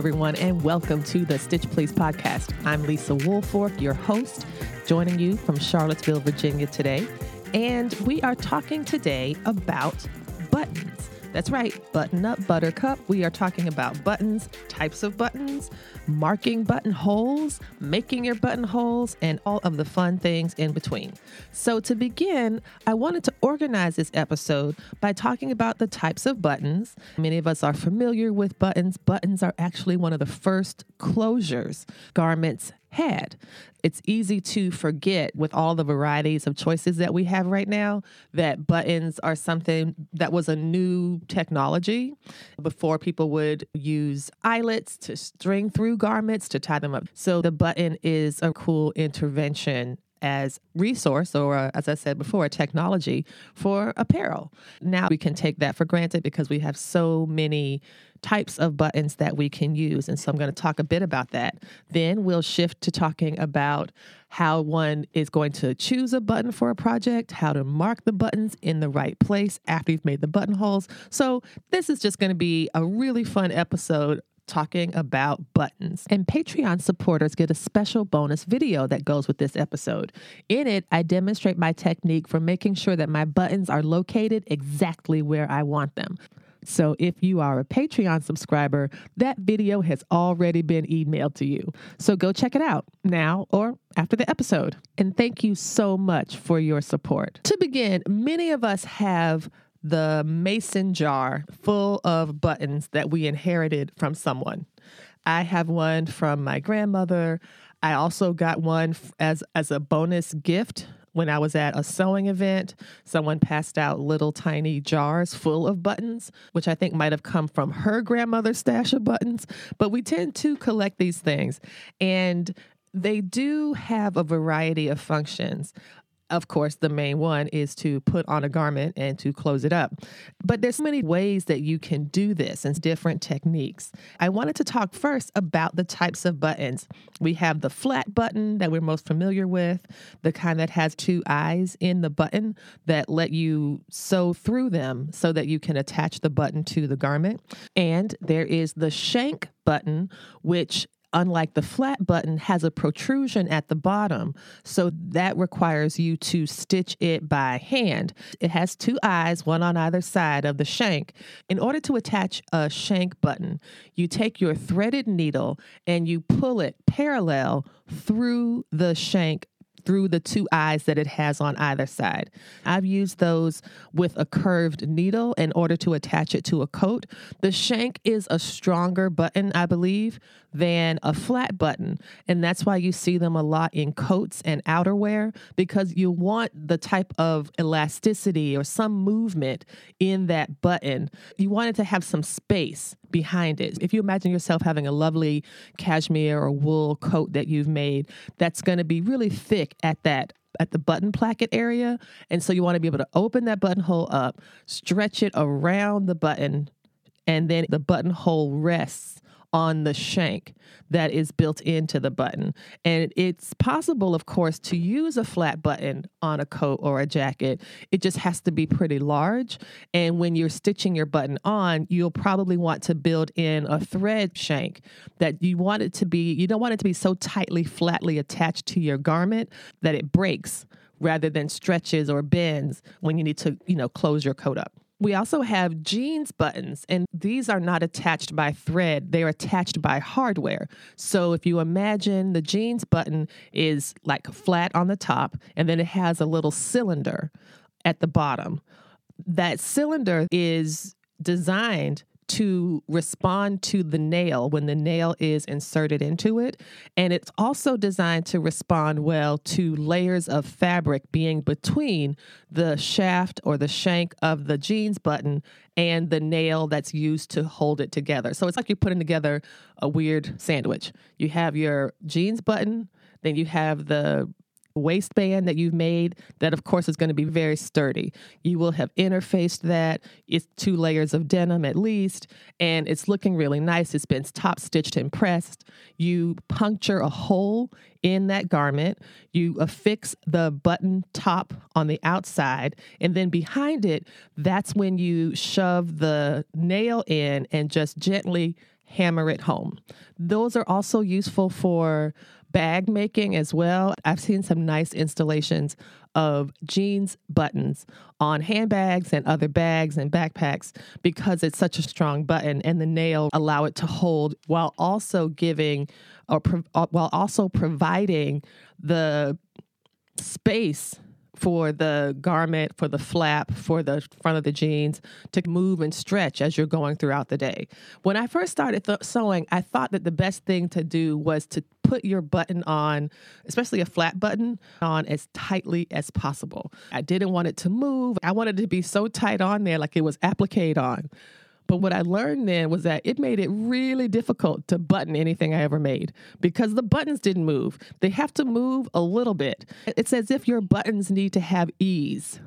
Everyone, and welcome to the Stitch Please podcast. I'm Lisa Woolfork, your host, joining you from Charlottesville, Virginia today. And we are talking today about buttons. That's right, button up buttercup. We are talking about buttons, types of buttons, marking buttonholes, making your buttonholes, and all of the fun things in between. So, to begin, I wanted to organize this episode by talking about the types of buttons. Many of us are familiar with buttons. Buttons are actually one of the first closures garments had. It's easy to forget with all the varieties of choices that we have right now that buttons are something that was a new technology. Before people would use eyelets to string through garments to tie them up. So the button is a cool intervention as resource or uh, as i said before technology for apparel now we can take that for granted because we have so many types of buttons that we can use. And so I'm going to talk a bit about that. Then we'll shift to talking about how one is going to choose a button for a project, how to mark the buttons in the right place after you've made the buttonholes. So this is just going to be a really fun episode talking about buttons. And Patreon supporters get a special bonus video that goes with this episode. In it, I demonstrate my technique for making sure that my buttons are located exactly where I want them. So if you are a Patreon subscriber, that video has already been emailed to you. So go check it out now or after the episode. And thank you so much for your support. To begin, many of us have the mason jar full of buttons that we inherited from someone. I have one from my grandmother. I also got one as as a bonus gift when I was at a sewing event, someone passed out little tiny jars full of buttons, which I think might have come from her grandmother's stash of buttons. But we tend to collect these things. And they do have a variety of functions of course, the main one is to put on a garment and to close it up. But there's many ways that you can do this and different techniques. I wanted to talk first about the types of buttons. We have the flat button that we're most familiar with, the kind that has two eyes in the button that let you sew through them so that you can attach the button to the garment. And there is the shank button, which unlike the flat button, has a protrusion at the bottom. So that requires you to stitch it by hand. It has two eyes, one on either side of the shank. In order to attach a shank button, you take your threaded needle and you pull it parallel through the shank through the two eyes that it has on either side. I've used those with a curved needle in order to attach it to a coat. The shank is a stronger button, I believe, than a flat button. And that's why you see them a lot in coats and outerwear because you want the type of elasticity or some movement in that button. You want it to have some space behind it. If you imagine yourself having a lovely cashmere or wool coat that you've made, that's going to be really thick at that at the button placket area. And so you want to be able to open that buttonhole up, stretch it around the button, and then the buttonhole rests on the shank that is built into the button. And it's possible, of course, to use a flat button on a coat or a jacket. It just has to be pretty large. And when you're stitching your button on, you'll probably want to build in a thread shank that you want it to be, you don't want it to be so tightly, flatly attached to your garment that it breaks rather than stretches or bends when you need to, you know, close your coat up. We also have jeans buttons, and these are not attached by thread, they're attached by hardware. So if you imagine the jeans button is like flat on the top, and then it has a little cylinder at the bottom. That cylinder is designed to respond to the nail when the nail is inserted into it. And it's also designed to respond well to layers of fabric being between the shaft or the shank of the jeans button and the nail that's used to hold it together. So it's like you're putting together a weird sandwich. You have your jeans button, then you have the waistband that you've made that of course is going to be very sturdy. You will have interfaced that. It's two layers of denim at least and it's looking really nice. It's been top stitched and pressed. You puncture a hole in that garment. You affix the button top on the outside and then behind it that's when you shove the nail in and just gently hammer it home. Those are also useful for bag making as well. I've seen some nice installations of jeans buttons on handbags and other bags and backpacks because it's such a strong button and the nail allow it to hold while also giving or uh, while also providing the space for the garment, for the flap, for the front of the jeans to move and stretch as you're going throughout the day. When I first started th- sewing, I thought that the best thing to do was to put your button on, especially a flat button, on as tightly as possible. I didn't want it to move. I wanted it to be so tight on there, like it was applique on. But what I learned then was that it made it really difficult to button anything I ever made because the buttons didn't move. They have to move a little bit. It's as if your buttons need to have ease.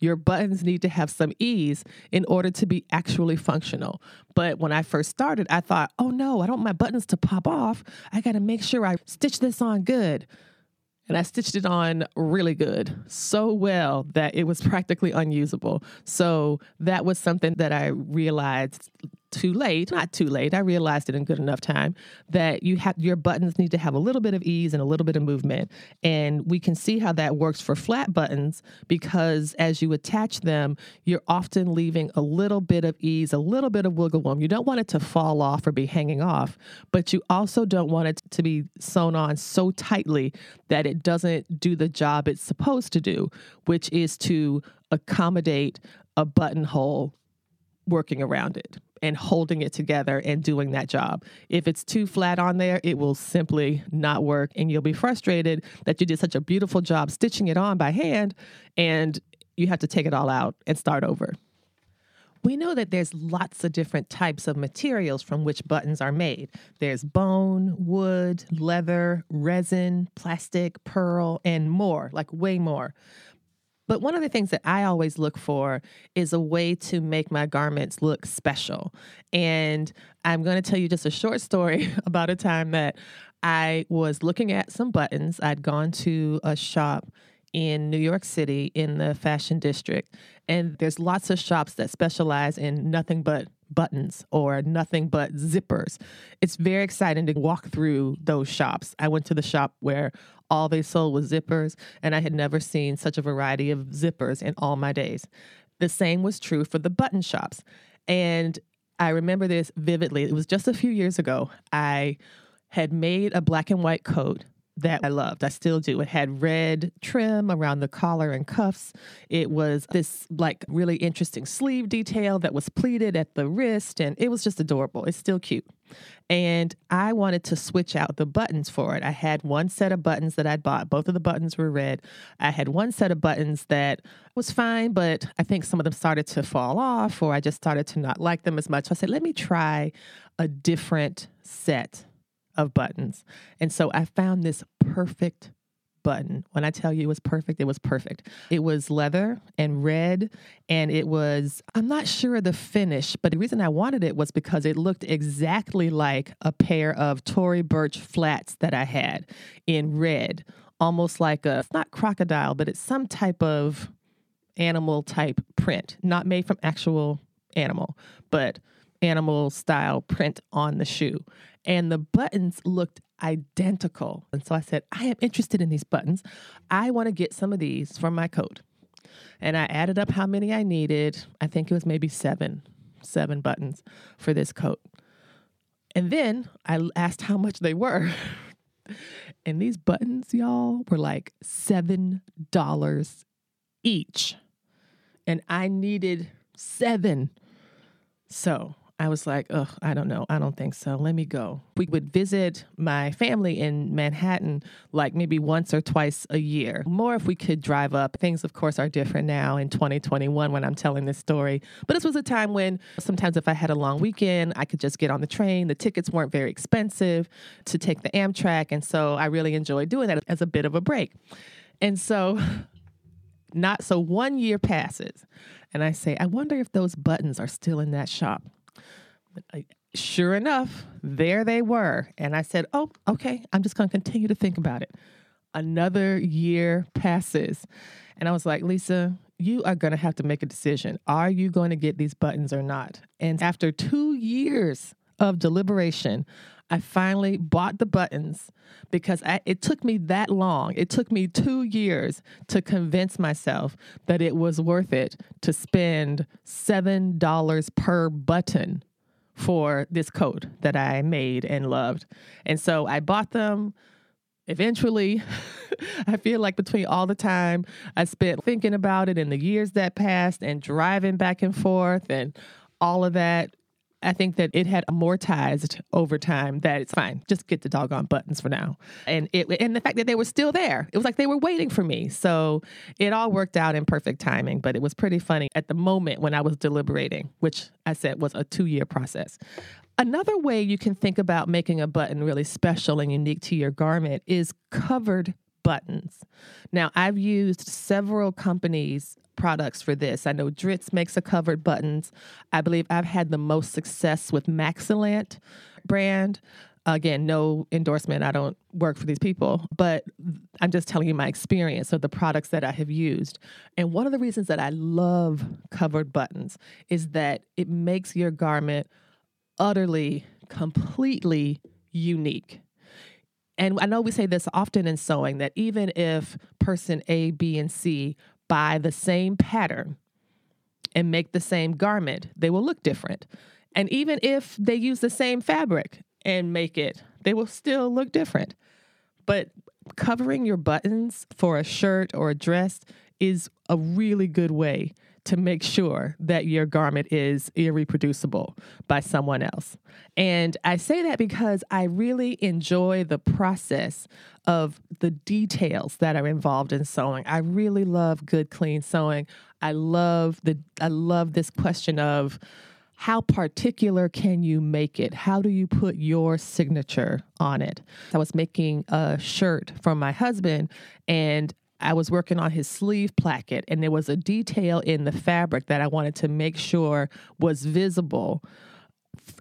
Your buttons need to have some ease in order to be actually functional. But when I first started, I thought, oh no, I don't want my buttons to pop off. I got to make sure I stitch this on good and I stitched it on really good, so well that it was practically unusable. So that was something that I realized too late, not too late. I realized it in good enough time that you have your buttons need to have a little bit of ease and a little bit of movement. And we can see how that works for flat buttons because as you attach them, you're often leaving a little bit of ease, a little bit of wiggle room. You don't want it to fall off or be hanging off, but you also don't want it to be sewn on so tightly that it doesn't do the job it's supposed to do, which is to accommodate a buttonhole working around it and holding it together and doing that job. If it's too flat on there, it will simply not work and you'll be frustrated that you did such a beautiful job stitching it on by hand and you have to take it all out and start over. We know that there's lots of different types of materials from which buttons are made. There's bone, wood, leather, resin, plastic, pearl, and more, like way more. But one of the things that I always look for is a way to make my garments look special. And I'm going to tell you just a short story about a time that I was looking at some buttons. I'd gone to a shop in New York City in the fashion district. And there's lots of shops that specialize in nothing but buttons or nothing but zippers. It's very exciting to walk through those shops. I went to the shop where all they sold was zippers, and I had never seen such a variety of zippers in all my days. The same was true for the button shops. And I remember this vividly. It was just a few years ago. I had made a black and white coat that I loved. I still do. It had red trim around the collar and cuffs. It was this like really interesting sleeve detail that was pleated at the wrist and it was just adorable. It's still cute. And I wanted to switch out the buttons for it. I had one set of buttons that I'd bought. Both of the buttons were red. I had one set of buttons that was fine, but I think some of them started to fall off or I just started to not like them as much. So I said, let me try a different set of buttons. And so I found this perfect button. When I tell you it was perfect, it was perfect. It was leather and red, and it was, I'm not sure of the finish, but the reason I wanted it was because it looked exactly like a pair of Tory Burch flats that I had in red, almost like a, it's not crocodile, but it's some type of animal type print, not made from actual animal, but animal style print on the shoe and the buttons looked identical. And so I said, I am interested in these buttons. I want to get some of these for my coat. And I added up how many I needed. I think it was maybe seven, seven buttons for this coat. And then I asked how much they were. and these buttons, y'all, were like $7 each. And I needed seven. So I was like, oh, I don't know. I don't think so. Let me go. We would visit my family in Manhattan like maybe once or twice a year. More if we could drive up. Things, of course, are different now in 2021 when I'm telling this story. But this was a time when sometimes if I had a long weekend, I could just get on the train. The tickets weren't very expensive to take the Amtrak. And so I really enjoyed doing that as a bit of a break. And so, not so one year passes, and I say, I wonder if those buttons are still in that shop sure enough, there they were. And I said, Oh, okay, I'm just going to continue to think about it. Another year passes. And I was like, Lisa, you are going to have to make a decision. Are you going to get these buttons or not? And after two years of deliberation, I finally bought the buttons because I, it took me that long. It took me two years to convince myself that it was worth it to spend $7 per button for this coat that I made and loved. And so I bought them. Eventually, I feel like between all the time I spent thinking about it and the years that passed and driving back and forth and all of that, I think that it had amortized over time that it's fine. Just get the doggone buttons for now. And it and the fact that they were still there. It was like they were waiting for me. So it all worked out in perfect timing, but it was pretty funny at the moment when I was deliberating, which I said was a 2-year process. Another way you can think about making a button really special and unique to your garment is covered buttons. Now, I've used several companies products for this. I know Dritz makes a covered buttons. I believe I've had the most success with Maxant brand. Again, no endorsement. I don't work for these people, but I'm just telling you my experience of the products that I have used. And one of the reasons that I love covered buttons is that it makes your garment utterly, completely unique. And I know we say this often in sewing that even if person A, B, and C buy the same pattern and make the same garment, they will look different. And even if they use the same fabric and make it, they will still look different. But covering your buttons for a shirt or a dress is a really good way to make sure that your garment is irreproducible by someone else. And I say that because I really enjoy the process of the details that are involved in sewing. I really love good clean sewing. I love the I love this question of how particular can you make it? How do you put your signature on it? I was making a shirt for my husband and I was working on his sleeve placket, and there was a detail in the fabric that I wanted to make sure was visible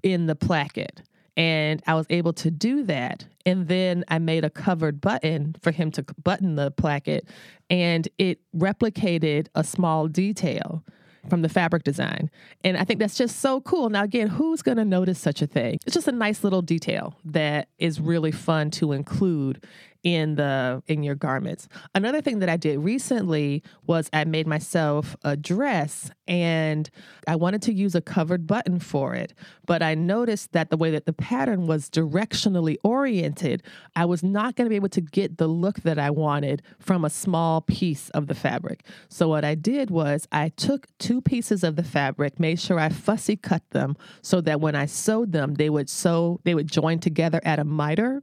in the placket. And I was able to do that. And then I made a covered button for him to button the placket, and it replicated a small detail from the fabric design. And I think that's just so cool. Now, again, who's going to notice such a thing? It's just a nice little detail that is really fun to include in the in your garments. Another thing that I did recently was I made myself a dress and I wanted to use a covered button for it, but I noticed that the way that the pattern was directionally oriented, I was not going to be able to get the look that I wanted from a small piece of the fabric. So what I did was I took two pieces of the fabric, made sure I fussy cut them so that when I sewed them, they would sew they would join together at a miter.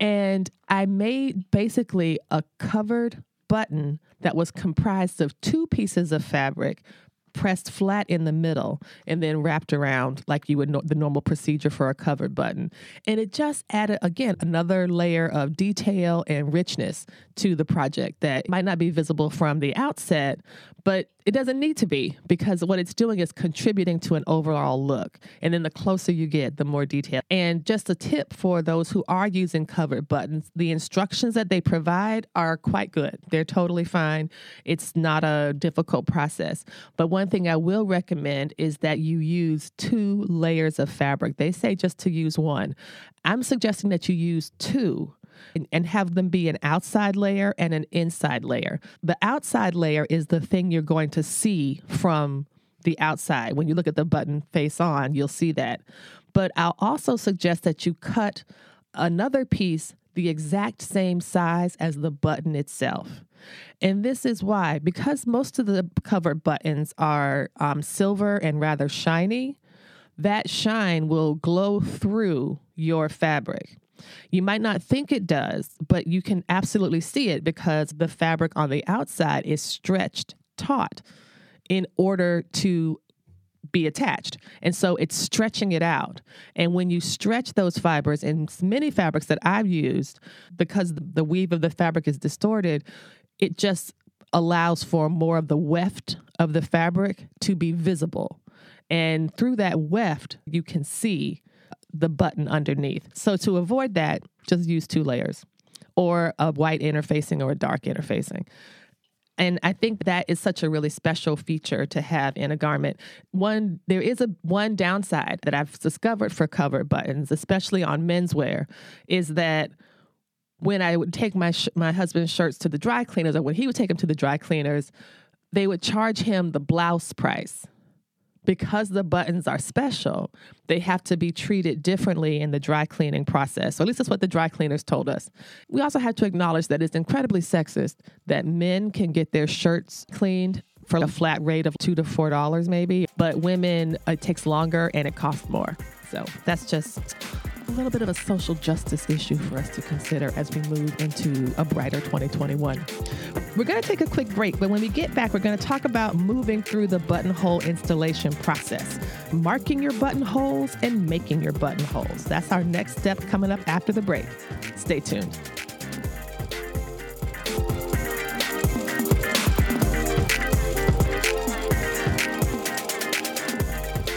And I made basically a covered button that was comprised of two pieces of fabric pressed flat in the middle and then wrapped around like you would know the normal procedure for a covered button. And it just added, again, another layer of detail and richness to the project that might not be visible from the outset, but it doesn't need to be because what it's doing is contributing to an overall look. And then the closer you get, the more detail. And just a tip for those who are using covered buttons the instructions that they provide are quite good. They're totally fine. It's not a difficult process. But one thing I will recommend is that you use two layers of fabric. They say just to use one. I'm suggesting that you use two and have them be an outside layer and an inside layer. The outside layer is the thing you're going to see from the outside. When you look at the button face on, you'll see that. But I'll also suggest that you cut another piece the exact same size as the button itself. And this is why, because most of the covered buttons are um, silver and rather shiny, that shine will glow through your fabric. You might not think it does, but you can absolutely see it because the fabric on the outside is stretched taut in order to be attached. And so it's stretching it out. And when you stretch those fibers, in many fabrics that I've used, because the weave of the fabric is distorted, it just allows for more of the weft of the fabric to be visible. And through that weft, you can see the button underneath. So to avoid that, just use two layers or a white interfacing or a dark interfacing. And I think that is such a really special feature to have in a garment. One, there is a one downside that I've discovered for covered buttons, especially on menswear, is that when I would take my sh- my husband's shirts to the dry cleaners, or when he would take them to the dry cleaners, they would charge him the blouse price because the buttons are special, they have to be treated differently in the dry cleaning process. So at least that's what the dry cleaners told us. We also have to acknowledge that it's incredibly sexist that men can get their shirts cleaned for a flat rate of two to four dollars maybe, but women it takes longer and it costs more. So that's just a little bit of a social justice issue for us to consider as we move into a brighter 2021. We're going to take a quick break, but when we get back, we're going to talk about moving through the buttonhole installation process, marking your buttonholes and making your buttonholes. That's our next step coming up after the break. Stay tuned.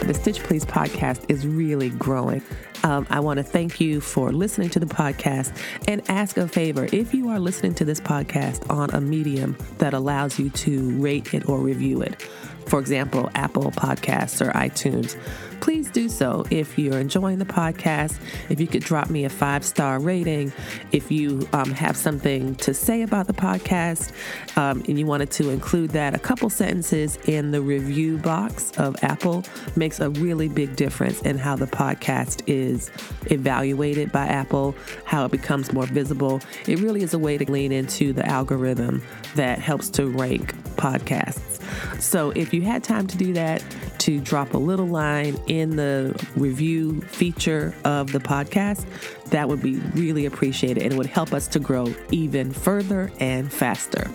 The Stitch Please podcast is really growing. Um, I want to thank you for listening to the podcast and ask a favor. If you are listening to this podcast on a medium that allows you to rate it or review it, for example, Apple Podcasts or iTunes, please do so. If you're enjoying the podcast, if you could drop me a five star rating, if you um, have something to say about the podcast um, and you wanted to include that, a couple sentences in the review box of Apple makes a really big difference in how the podcast is evaluated by Apple, how it becomes more visible. It really is a way to lean into the algorithm that helps to rank podcasts. So if you had time to do that, to drop a little line in the review feature of the podcast, that would be really appreciated and it would help us to grow even further and faster.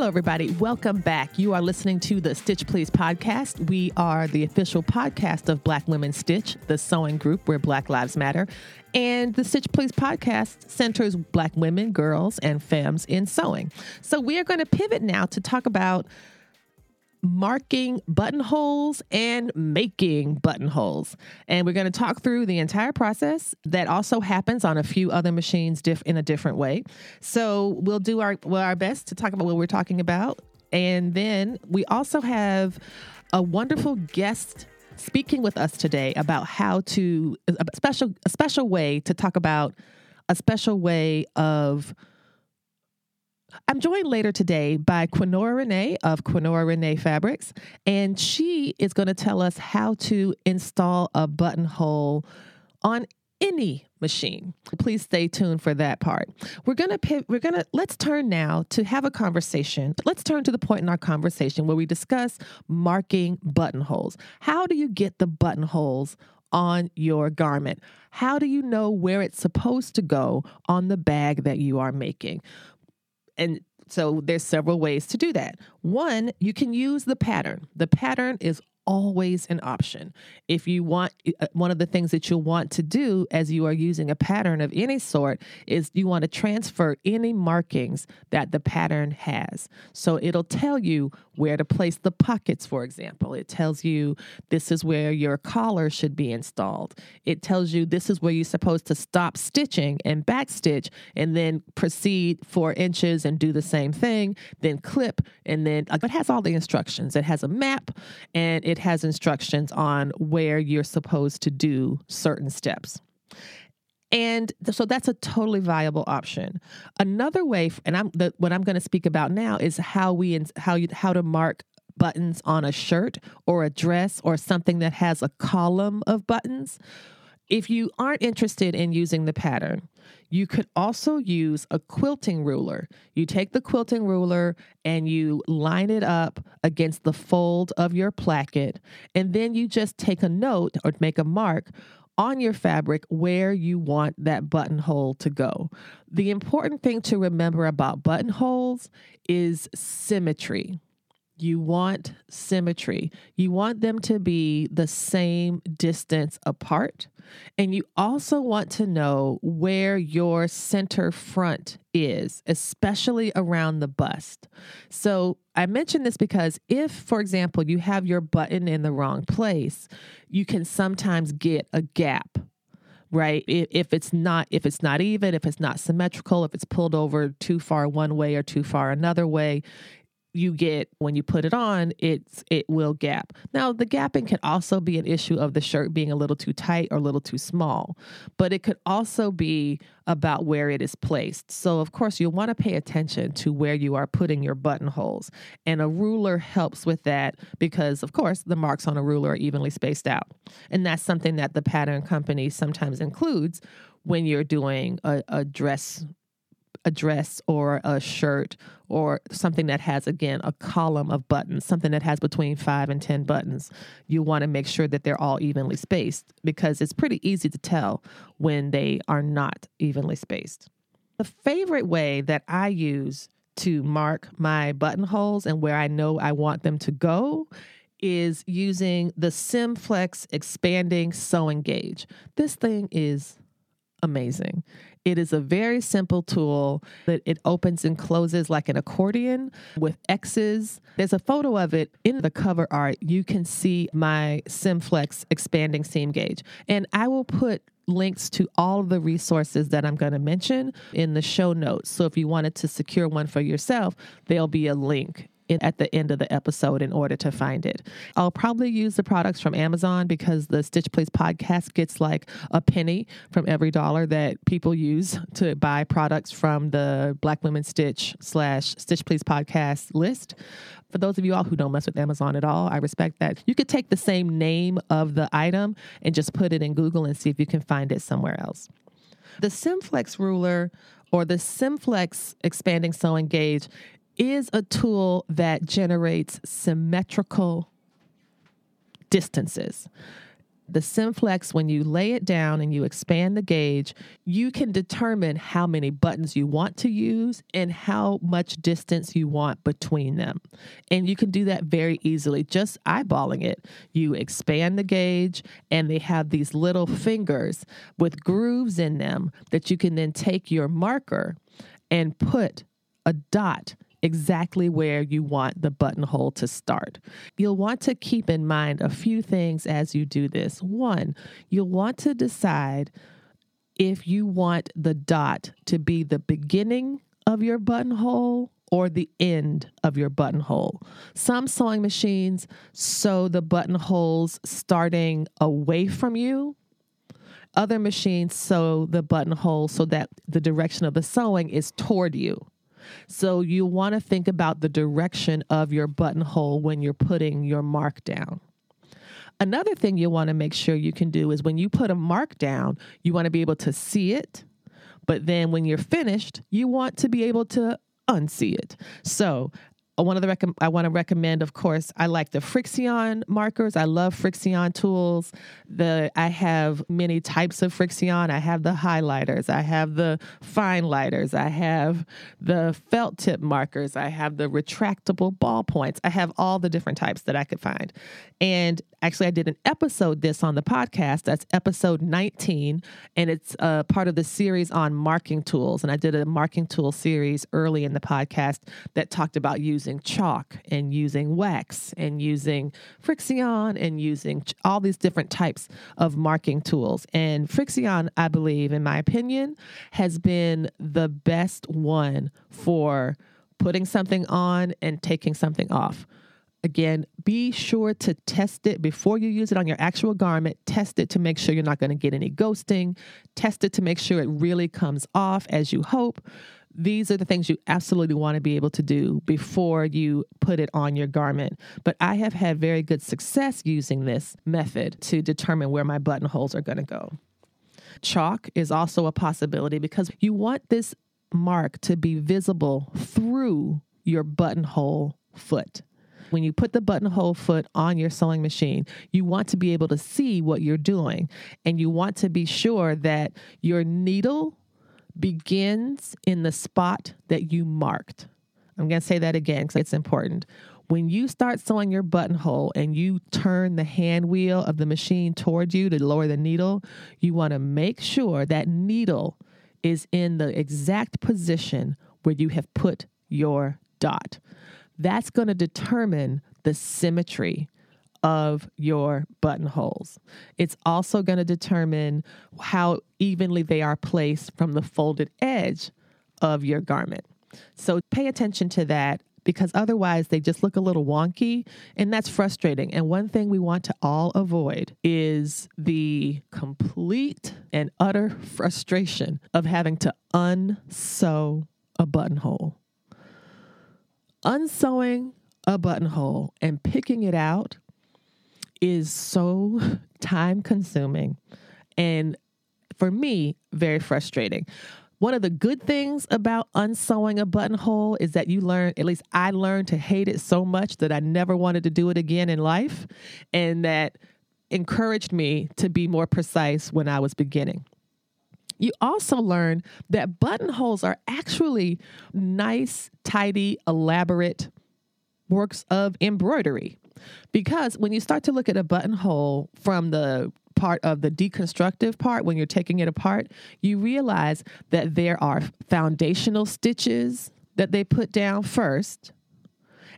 Hello, everybody. Welcome back. You are listening to the Stitch Please podcast. We are the official podcast of Black Women Stitch, the sewing group where Black Lives Matter. And the Stitch Please podcast centers Black women, girls, and femmes in sewing. So we are going to pivot now to talk about marking buttonholes and making buttonholes. And we're going to talk through the entire process that also happens on a few other machines diff- in a different way. So we'll do our well, our best to talk about what we're talking about. And then we also have a wonderful guest speaking with us today about how to a special a special way to talk about a special way of I'm joined later today by Quinora Renee of Quinora Renee Fabrics, and she is going to tell us how to install a buttonhole on any machine. Please stay tuned for that part. We're going to we're going to let's turn now to have a conversation. Let's turn to the point in our conversation where we discuss marking buttonholes. How do you get the buttonholes on your garment? How do you know where it's supposed to go on the bag that you are making? And so there's several ways to do that. One, you can use the pattern. The pattern is always an option. If you want, uh, one of the things that you'll want to do as you are using a pattern of any sort is you want to transfer any markings that the pattern has. So it'll tell you where to place the pockets, for example. It tells you this is where your collar should be installed. It tells you this is where you're supposed to stop stitching and backstitch and then proceed four inches and do the same thing, then clip, and then uh, like, it has all the instructions. It has a map and it has instructions on where you're supposed to do certain steps. And so that's a totally viable option. Another way, and I'm the, what I'm going to speak about now is how we how you how to mark buttons on a shirt or a dress or something that has a column of buttons. If you aren't interested in using the pattern, you could also use a quilting ruler. You take the quilting ruler and you line it up against the fold of your placket, and then you just take a note or make a mark on your fabric where you want that buttonhole to go. The important thing to remember about buttonholes is symmetry. You want symmetry. You want them to be the same distance apart. And you also want to know where your center front is, especially around the bust. So I mention this because if, for example, you have your button in the wrong place, you can sometimes get a gap right if it's not if it's not even if it's not symmetrical if it's pulled over too far one way or too far another way you get when you put it on it's it will gap. Now the gapping can also be an issue of the shirt being a little too tight or a little too small but it could also be about where it is placed. So of course you'll want to pay attention to where you are putting your buttonholes and a ruler helps with that because of course the marks on a ruler are evenly spaced out and that's something that the pattern company sometimes includes when you're doing a, a dress a dress or a shirt or something that has again a column of buttons something that has between 5 and 10 buttons you want to make sure that they're all evenly spaced because it's pretty easy to tell when they are not evenly spaced the favorite way that i use to mark my buttonholes and where i know i want them to go is using the Simflex expanding sewing gauge. This thing is amazing. It is a very simple tool that it opens and closes like an accordion with X's. There's a photo of it in the cover art. You can see my Simflex expanding seam gauge. And I will put links to all of the resources that I'm going to mention in the show notes. So if you wanted to secure one for yourself, there'll be a link in, at the end of the episode in order to find it. I'll probably use the products from Amazon because the Stitch Please podcast gets like a penny from every dollar that people use to buy products from the Black Women Stitch slash Stitch Please podcast list. For those of you all who don't mess with Amazon at all, I respect that. You could take the same name of the item and just put it in Google and see if you can find it somewhere else. The Simflex ruler or the Simflex expanding sewing gauge is a tool that generates symmetrical distances. The Simflex, when you lay it down and you expand the gauge, you can determine how many buttons you want to use and how much distance you want between them. And you can do that very easily, just eyeballing it. You expand the gauge, and they have these little fingers with grooves in them that you can then take your marker and put a dot exactly where you want the buttonhole to start. You'll want to keep in mind a few things as you do this. One, you'll want to decide if you want the dot to be the beginning of your buttonhole or the end of your buttonhole. Some sewing machines sew the buttonholes starting away from you. Other machines sew the buttonhole so that the direction of the sewing is toward you. So you want to think about the direction of your buttonhole when you're putting your mark down. Another thing you want to make sure you can do is when you put a mark down, you want to be able to see it. But then when you're finished, you want to be able to unsee it. So Uh, one of the rec- I want to recommend, of course, I like the Frixion markers. I love Frixion tools. The I have many types of Frixion. I have the highlighters. I have the fine lighters. I have the felt tip markers. I have the retractable ballpoints. I have all the different types that I could find. And actually, I did an episode this on the podcast. That's episode 19, and it's a part of the series on marking tools. And I did a marking tool series early in the podcast that talked about using using chalk and using wax and using Frixion and using all these different types of marking tools. And Frixion, I believe, in my opinion, has been the best one for putting something on and taking something off. Again, be sure to test it before you use it on your actual garment. Test it to make sure you're not going to get any ghosting. Test it to make sure it really comes off as you hope these are the things you absolutely want to be able to do before you put it on your garment. But I have had very good success using this method to determine where my buttonholes are going to go. Chalk is also a possibility because you want this mark to be visible through your buttonhole foot. When you put the buttonhole foot on your sewing machine, you want to be able to see what you're doing and you want to be sure that your needle begins in the spot that you marked. I'm going to say that again because it's important. When you start sewing your buttonhole and you turn the hand wheel of the machine toward you to lower the needle, you want to make sure that needle is in the exact position where you have put your dot. That's going to determine the symmetry of your buttonholes. It's also going to determine how evenly they are placed from the folded edge of your garment. So pay attention to that because otherwise they just look a little wonky and that's frustrating. And one thing we want to all avoid is the complete and utter frustration of having to unsew a buttonhole. Unsewing a buttonhole and picking it out is so time consuming and for me, very frustrating. One of the good things about unsewing a buttonhole is that you learn, at least I learned to hate it so much that I never wanted to do it again in life. And that encouraged me to be more precise when I was beginning. You also learn that buttonholes are actually nice, tidy, elaborate works of embroidery. Because when you start to look at a buttonhole from the part of the deconstructive part, when you're taking it apart, you realize that there are foundational stitches that they put down first.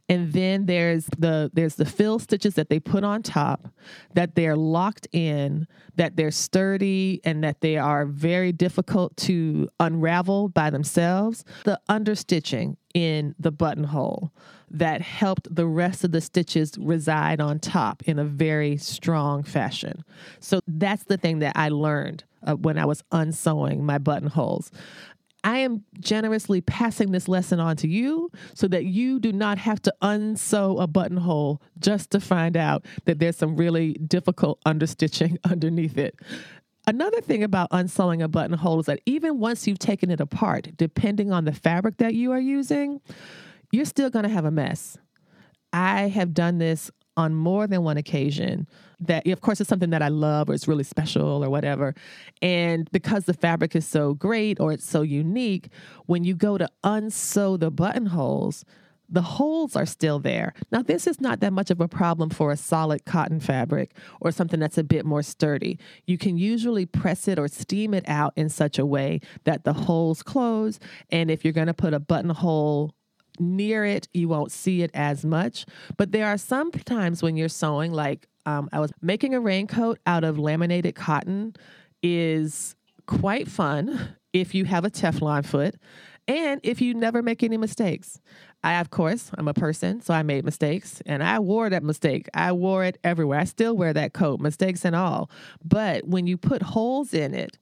And then there's the there's the fill stitches that they put on top that they're locked in, that they're sturdy and that they are very difficult to unravel by themselves. The understitching in the buttonhole that helped the rest of the stitches reside on top in a very strong fashion. So that's the thing that I learned uh, when I was unsewing my buttonholes. I am generously passing this lesson on to you so that you do not have to unsew a buttonhole just to find out that there's some really difficult understitching underneath it. Another thing about unsewing a buttonhole is that even once you've taken it apart, depending on the fabric that you are using, you're still going to have a mess. I have done this on more than one occasion that of course it's something that I love or it's really special or whatever. And because the fabric is so great or it's so unique, when you go to unsew the buttonholes, the holes are still there. Now, this is not that much of a problem for a solid cotton fabric or something that's a bit more sturdy. You can usually press it or steam it out in such a way that the holes close. And if you're going to put a buttonhole near it, you won't see it as much. But there are some times when you're sewing, like um, I was making a raincoat out of laminated cotton, is quite fun if you have a Teflon foot and if you never make any mistakes. I, of course, I'm a person, so I made mistakes and I wore that mistake. I wore it everywhere. I still wear that coat, mistakes and all. But when you put holes in it,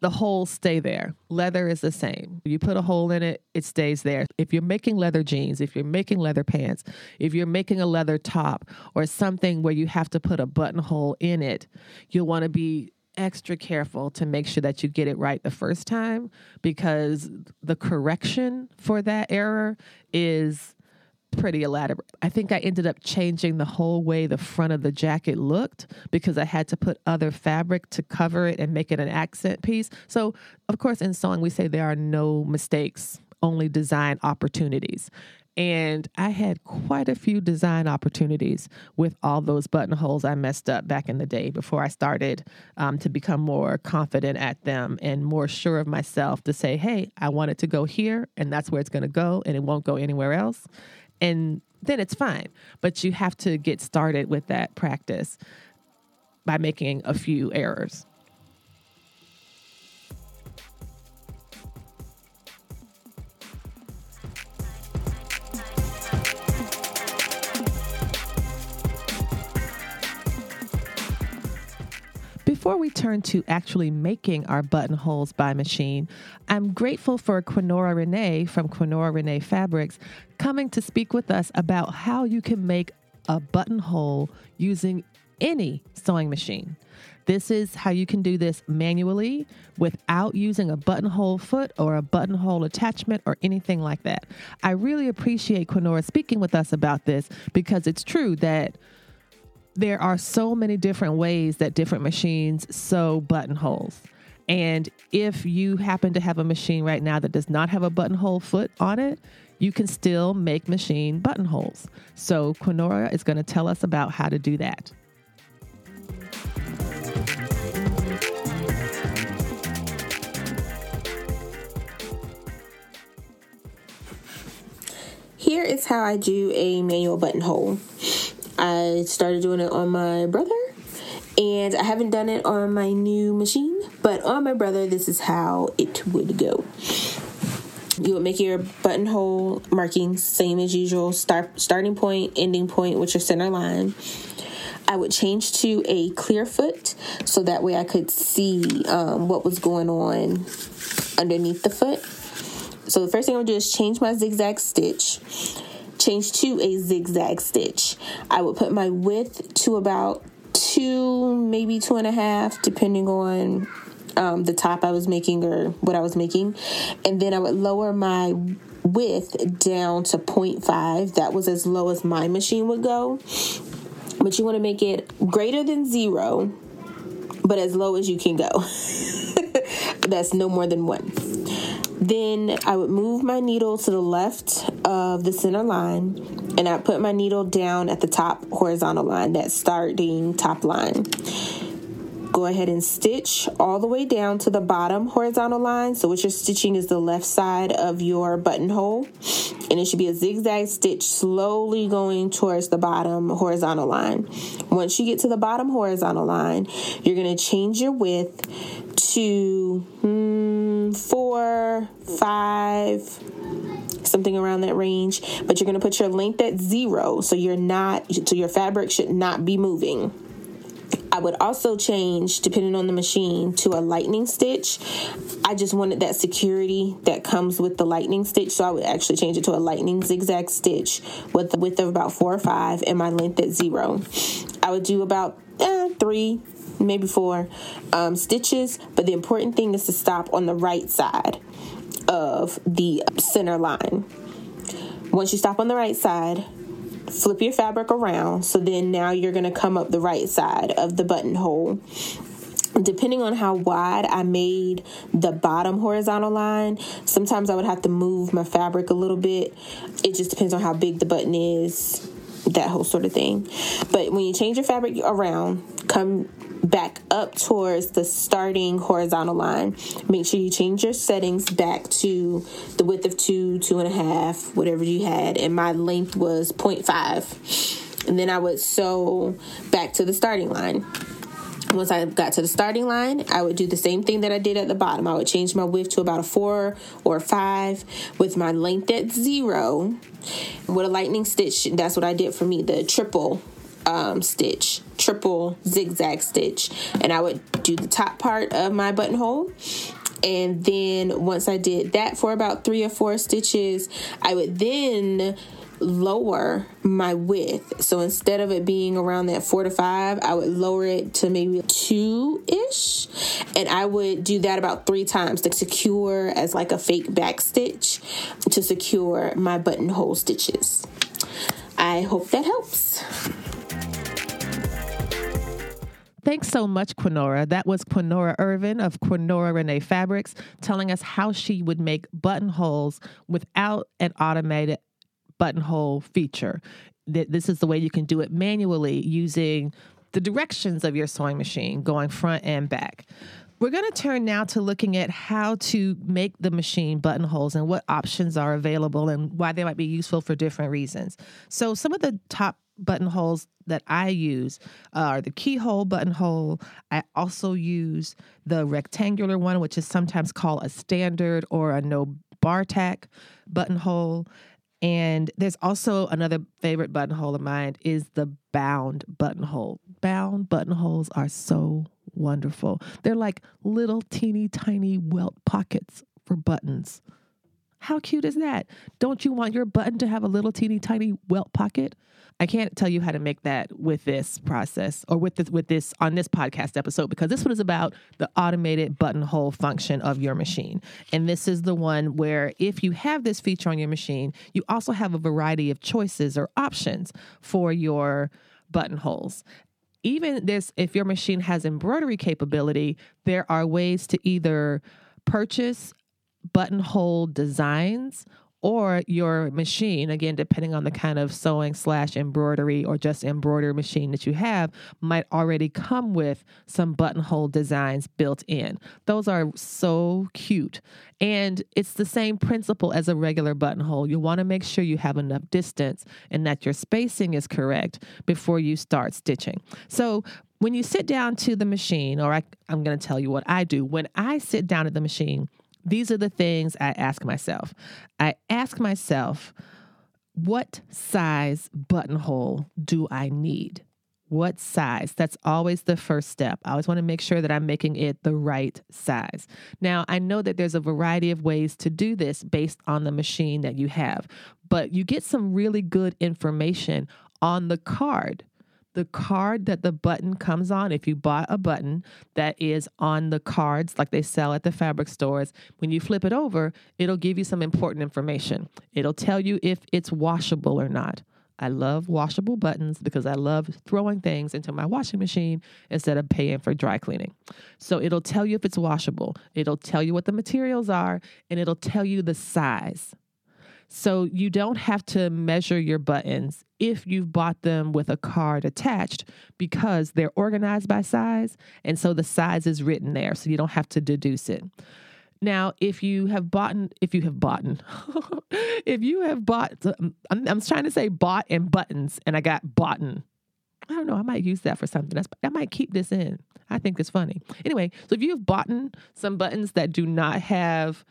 the holes stay there. Leather is the same. You put a hole in it, it stays there. If you're making leather jeans, if you're making leather pants, if you're making a leather top or something where you have to put a buttonhole in it, you'll want to be extra careful to make sure that you get it right the first time because the correction for that error is pretty elaborate. I think I ended up changing the whole way the front of the jacket looked because I had to put other fabric to cover it and make it an accent piece. So, of course, in sewing, we say there are no mistakes, only design opportunities. And I had quite a few design opportunities with all those buttonholes I messed up back in the day before I started um, to become more confident at them and more sure of myself to say, hey, I want it to go here, and that's where it's going to go, and it won't go anywhere else. And then it's fine. But you have to get started with that practice by making a few errors. Before we turn to actually making our buttonholes by machine, I'm grateful for Quinora Renee from Quinora Renee Fabrics coming to speak with us about how you can make a buttonhole using any sewing machine. This is how you can do this manually without using a buttonhole foot or a buttonhole attachment or anything like that. I really appreciate Quinora speaking with us about this because it's true that there are so many different ways that different machines sew buttonholes. And if you happen to have a machine right now that does not have a buttonhole foot on it, you can still make machine buttonholes. So Quinora is going to tell us about how to do that. Here is how I do a manual buttonhole. I started doing it on my brother, and I haven't done it on my new machine, but on my brother, this is how it would go. You would make your buttonhole markings same as usual start starting point, ending point with your center line. I would change to a clear foot so that way I could see um, what was going on underneath the foot. So the first thing I'm gonna do is change my zigzag stitch, change to a zigzag stitch. I would put my width to about two, maybe two and a half, depending on um, the top I was making or what I was making. And then I would lower my width down to 0.5. That was as low as my machine would go. But you want to make it greater than zero, but as low as you can go. That's no more than one. Then I would move my needle to the left of the center line and I put my needle down at the top horizontal line, that starting top line. Go ahead and stitch all the way down to the bottom horizontal line. So what you're stitching is the left side of your buttonhole. And it should be a zigzag stitch slowly going towards the bottom horizontal line. Once you get to the bottom horizontal line, you're going to change your width to hmm, four, five, something around that range. But you're going to put your length at zero, so you're not, so your fabric should not be moving. I would also change, depending on the machine, to a lightning stitch. I just wanted that security that comes with the lightning stitch, so I would actually change it to a lightning zigzag stitch with the width of about four or five and my length at zero. I would do about eh, three, maybe four um, stitches, but the important thing is to stop on the right side of the center line. Once you stop on the right side, flip your fabric around. So then now you're going to come up the right side of the buttonhole. Depending on how wide I made the bottom horizontal line, sometimes I would have to move my fabric a little bit. It just depends on how big the button is, that whole sort of thing. But when you change your fabric around, come back up towards the starting horizontal line. Make sure you change your settings back to the width of two, two and a half, whatever you had, and my length was 0.5. And then I would sew back to the starting line. Once I got to the starting line, I would do the same thing that I did at the bottom. I would change my width to about a four or a five with my length at zero. With a lightning stitch, that's what I did for me, the triple um, stitch, triple zigzag stitch, and I would do the top part of my buttonhole. And then once I did that for about three or four stitches, I would then lower my width. So instead of it being around that four to five, I would lower it to maybe two ish. And I would do that about three times to secure as like a fake back stitch to secure my buttonhole stitches. I hope that helps. Thanks so much, Quinora. That was Quinora Irvin of Quinora Renee Fabrics telling us how she would make buttonholes without an automated buttonhole feature. This is the way you can do it manually using the directions of your sewing machine going front and back. We're going to turn now to looking at how to make the machine buttonholes and what options are available and why they might be useful for different reasons. So, some of the top buttonholes that I use uh, are the keyhole buttonhole. I also use the rectangular one, which is sometimes called a standard or a no bar tack buttonhole. And there's also another favorite buttonhole of mine is the bound buttonhole. Bound buttonholes are so wonderful. They're like little teeny tiny welt pockets for buttons. How cute is that? Don't you want your button to have a little teeny tiny welt pocket? I can't tell you how to make that with this process or with this with this on this podcast episode because this one is about the automated buttonhole function of your machine. And this is the one where if you have this feature on your machine, you also have a variety of choices or options for your buttonholes even this if your machine has embroidery capability there are ways to either purchase buttonhole designs or your machine again depending on the kind of sewing slash embroidery or just embroidery machine that you have might already come with some buttonhole designs built in. Those are so cute. And it's the same principle as a regular buttonhole. You want to make sure you have enough distance and that your spacing is correct before you start stitching. So when you sit down to the machine or I, i'm going to tell you what i do. When i sit down at the machine these are the things I ask myself. I ask myself, what size buttonhole do I need? What size? That's always the first step. I always want to make sure that I'm making it the right size. Now, I know that there's a variety of ways to do this based on the machine that you have, but you get some really good information on the card the card that the button comes on, if you bought a button that is on the cards like they sell at the fabric stores, when you flip it over, it'll give you some important information. It'll tell you if it's washable or not. I love washable buttons because I love throwing things into my washing machine instead of paying for dry cleaning. So it'll tell you if it's washable, it'll tell you what the materials are, and it'll tell you the size. So you don't have to measure your buttons if you've bought them with a card attached because they're organized by size. And so the size is written there. So you don't have to deduce it. Now, if you have bought, if you have bought, if you have bought, um, I'm, I'm, trying to say bought and buttons, and I got bought. I don't know. I might use that for something. That's, I might keep this in. I think it's funny. Anyway, so if you've bought some buttons that do not have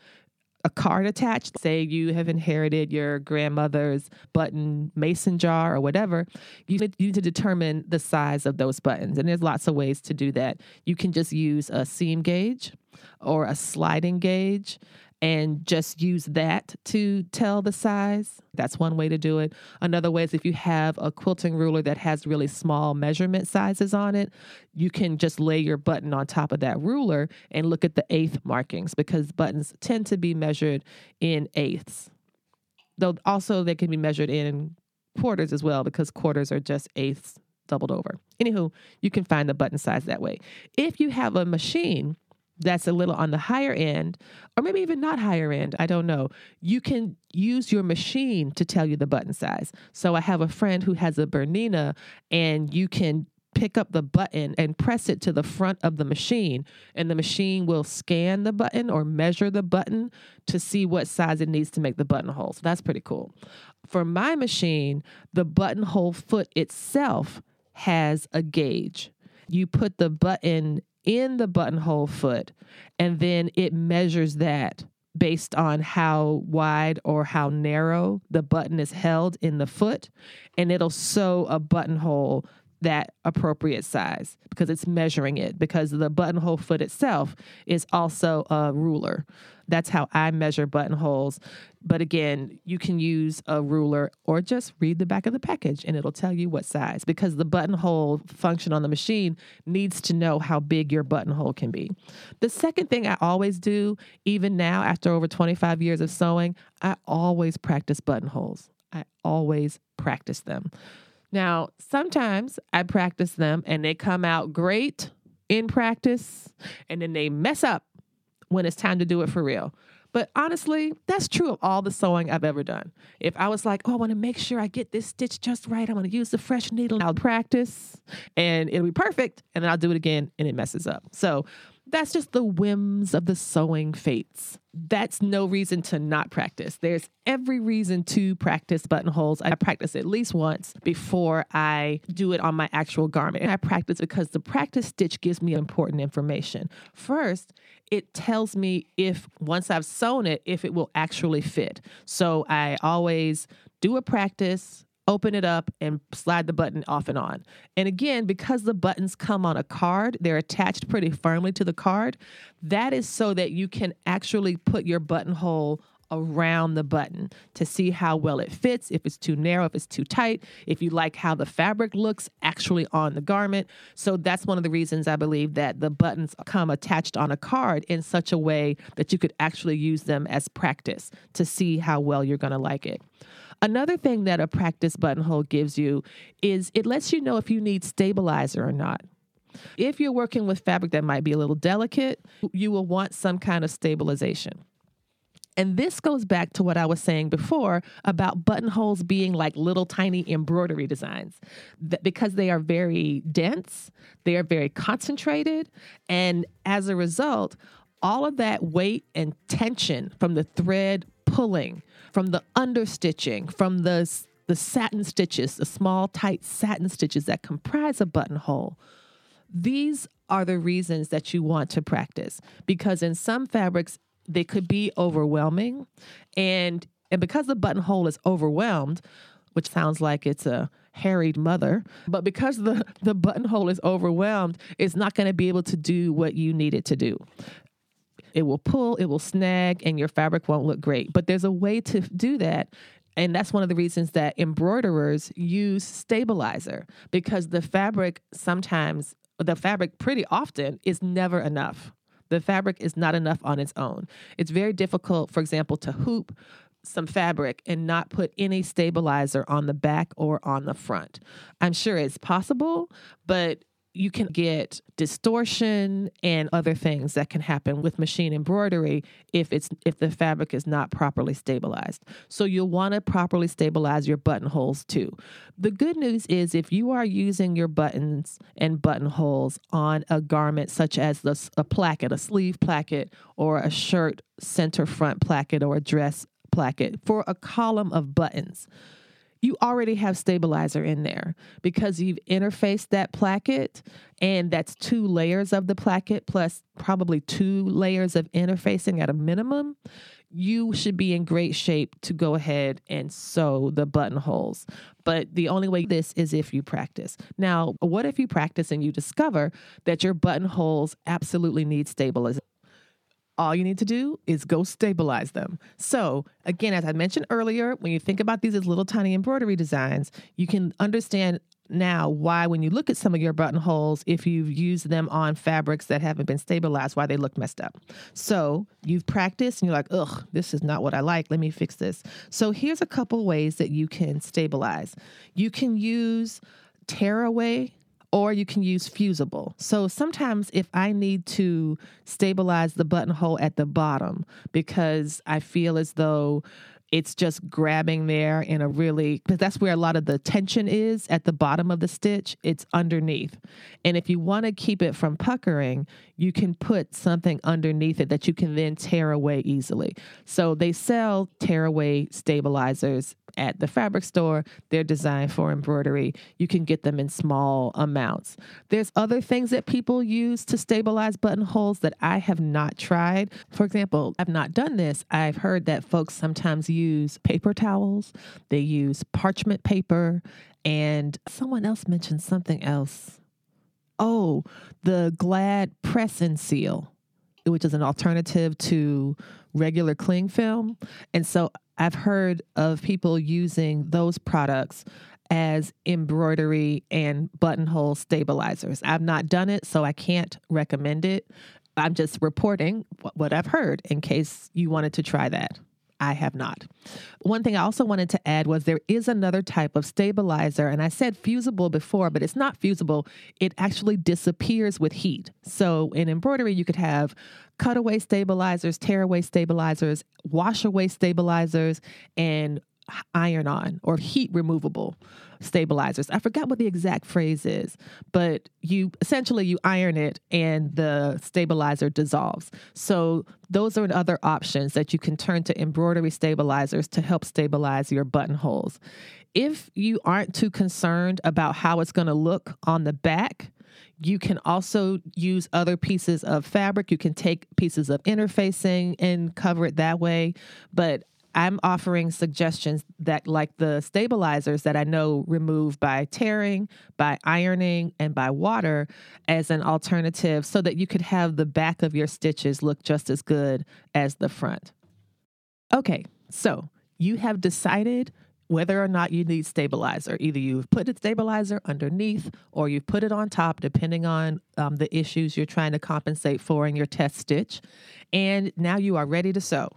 a card attached. Say you have inherited your grandmother's button mason jar or whatever, you need to determine the size of those buttons. And there's lots of ways to do that. You can just use a seam gauge or a sliding gauge and just use that to tell the size. That's one way to do it. Another way is if you have a quilting ruler that has really small measurement sizes on it, you can just lay your button on top of that ruler and look at the eighth markings because buttons tend to be measured in eighths. Though also they can be measured in quarters as well because quarters are just eighths doubled over. Anywho, you can find the button size that way. If you have a machine that's a little on the higher end, or maybe even not higher end, I don't know, you can use your machine to tell you the button size. So I have a friend who has a Bernina, and you can pick up the button and press it to the front of the machine, and the machine will scan the button or measure the button to see what size it needs to make the buttonhole. So that's pretty cool. For my machine, the buttonhole foot itself has a gauge. You put the button in the buttonhole foot, and then it measures that based on how wide or how narrow the button is held in the foot, and it'll sew a buttonhole that appropriate size because it's measuring it because the buttonhole foot itself is also a ruler. That's how I measure buttonholes. But again, you can use a ruler or just read the back of the package and it'll tell you what size because the buttonhole function on the machine needs to know how big your buttonhole can be. The second thing I always do, even now after over 25 years of sewing, I always practice buttonholes. I always practice them. Now, sometimes I practice them and they come out great in practice and then they mess up when it's time to do it for real. But honestly, that's true of all the sewing I've ever done. If I was like, oh, I want to make sure I get this stitch just right, I'm going to use the fresh needle, I'll practice and it'll be perfect. And then I'll do it again and it messes up. So that's just the whims of the sewing fates. That's no reason to not practice. There's every reason to practice buttonholes. I practice at least once before I do it on my actual garment. And I practice because the practice stitch gives me important information. First, it tells me if once I've sewn it, if it will actually fit. So I always do a practice, open it up and slide the button off and on. And again, because the buttons come on a card, they're attached pretty firmly to the card. That is so that you can actually put your buttonhole around the button to see how well it fits, if it's too narrow, if it's too tight, if you like how the fabric looks actually on the garment. So that's one of the reasons I believe that the buttons come attached on a card in such a way that you could actually use them as practice to see how well you're going to like it. Another thing that a practice buttonhole gives you is it lets you know if you need stabilizer or not. If you're working with fabric that might be a little delicate, you will want some kind of stabilization. And this goes back to what I was saying before about buttonholes being like little tiny embroidery designs. That because they are very dense, they are very concentrated, and as a result, all of that weight and tension from the thread pulling, from the understitching, from the the satin stitches, the small tight satin stitches that comprise a buttonhole. These are the reasons that you want to practice because in some fabrics they could be overwhelming and and because the buttonhole is overwhelmed which sounds like it's a harried mother but because the the buttonhole is overwhelmed it's not going to be able to do what you need it to do it will pull it will snag and your fabric won't look great but there's a way to do that and that's one of the reasons that embroiderers use stabilizer because the fabric sometimes the fabric pretty often is never enough the fabric is not enough on its own. It's very difficult, for example, to hoop some fabric and not put any stabilizer on the back or on the front. I'm sure it's possible, but you can get distortion and other things that can happen with machine embroidery if it's if the fabric is not properly stabilized. So you'll want to properly stabilize your buttonholes too. The good news is if you are using your buttons and buttonholes on a garment such as the, a placket, a sleeve placket or a shirt center front placket or a dress placket for a column of buttons you already have stabilizer in there because you've interfaced that placket and that's two layers of the placket plus probably two layers of interfacing at a minimum you should be in great shape to go ahead and sew the buttonholes. But the only way this is if you practice. Now, what if you practice and you discover that your buttonholes absolutely need stabilization? All you need to do is go stabilize them. So, again, as I mentioned earlier, when you think about these as little tiny embroidery designs, you can understand now why, when you look at some of your buttonholes, if you've used them on fabrics that haven't been stabilized, why they look messed up. So, you've practiced and you're like, ugh, this is not what I like. Let me fix this. So, here's a couple ways that you can stabilize. You can use tearaway or you can use fusible. So sometimes if I need to stabilize the buttonhole at the bottom because I feel as though it's just grabbing there in a really because that's where a lot of the tension is at the bottom of the stitch it's underneath and if you want to keep it from puckering you can put something underneath it that you can then tear away easily so they sell tear away stabilizers at the fabric store. They're designed for embroidery. You can get them in small amounts. There's other things that people use to stabilize buttonholes that I have not tried. For example, I've not done this. I've heard that folks sometimes use paper towels, they use parchment paper, and someone else mentioned something else. Oh, the Glad press and seal, which is an alternative to regular cling film. And so I've heard of people using those products as embroidery and buttonhole stabilizers. I've not done it, so I can't recommend it. I'm just reporting what I've heard in case you wanted to try that. I have not. One thing I also wanted to add was there is another type of stabilizer, and I said fusible before, but it's not fusible. It actually disappears with heat. So in embroidery, you could have cutaway stabilizers, tearaway stabilizers, washaway stabilizers, and iron on or heat removable stabilizers. I forgot what the exact phrase is, but you essentially you iron it and the stabilizer dissolves. So those are other options that you can turn to embroidery stabilizers to help stabilize your buttonholes. If you aren't too concerned about how it's going to look on the back, you can also use other pieces of fabric. You can take pieces of interfacing and cover it that way. But I'm offering suggestions that, like the stabilizers that I know remove by tearing, by ironing, and by water, as an alternative so that you could have the back of your stitches look just as good as the front. Okay, so you have decided whether or not you need stabilizer. Either you've put the stabilizer underneath or you've put it on top, depending on um, the issues you're trying to compensate for in your test stitch. And now you are ready to sew.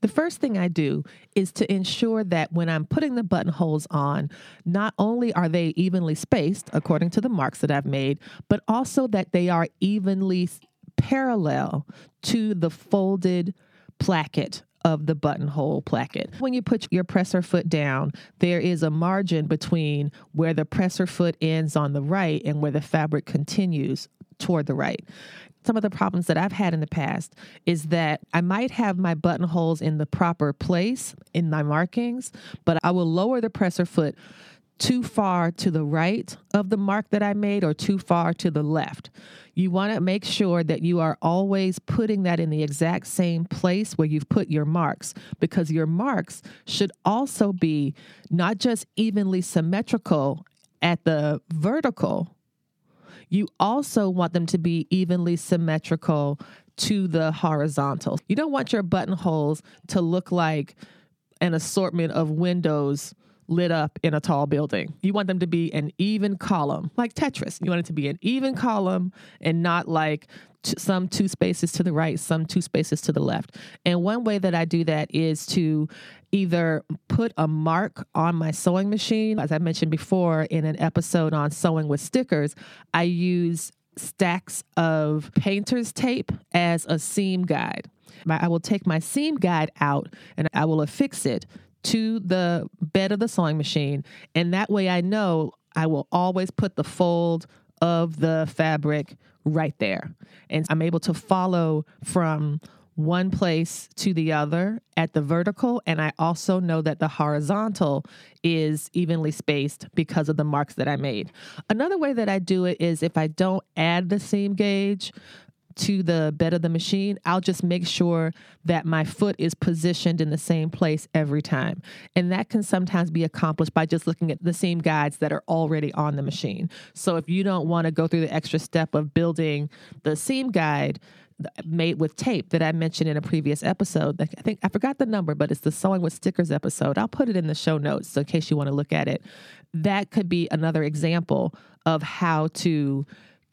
The first thing I do is to ensure that when I'm putting the buttonholes on, not only are they evenly spaced according to the marks that I've made, but also that they are evenly parallel to the folded placket of the buttonhole placket. When you put your presser foot down, there is a margin between where the presser foot ends on the right and where the fabric continues toward the right. Some of the problems that I've had in the past is that I might have my buttonholes in the proper place in my markings, but I will lower the presser foot too far to the right of the mark that I made or too far to the left. You want to make sure that you are always putting that in the exact same place where you've put your marks because your marks should also be not just evenly symmetrical at the vertical, you also want them to be evenly symmetrical to the horizontal. You don't want your buttonholes to look like an assortment of windows lit up in a tall building. You want them to be an even column, like Tetris. You want it to be an even column and not like t- some two spaces to the right, some two spaces to the left. And one way that I do that is to either put a mark on my sewing machine. As I mentioned before in an episode on sewing with stickers, I use stacks of painter's tape as a seam guide. I will take my seam guide out and I will affix it to the bed of the sewing machine. And that way I know I will always put the fold of the fabric right there. And I'm able to follow from one place to the other at the vertical. And I also know that the horizontal is evenly spaced because of the marks that I made. Another way that I do it is if I don't add the seam gauge, to the bed of the machine, I'll just make sure that my foot is positioned in the same place every time. And that can sometimes be accomplished by just looking at the seam guides that are already on the machine. So if you don't want to go through the extra step of building the seam guide, made with tape that I mentioned in a previous episode. I think I forgot the number, but it's the sewing with stickers episode. I'll put it in the show notes so in case you want to look at it. That could be another example of how to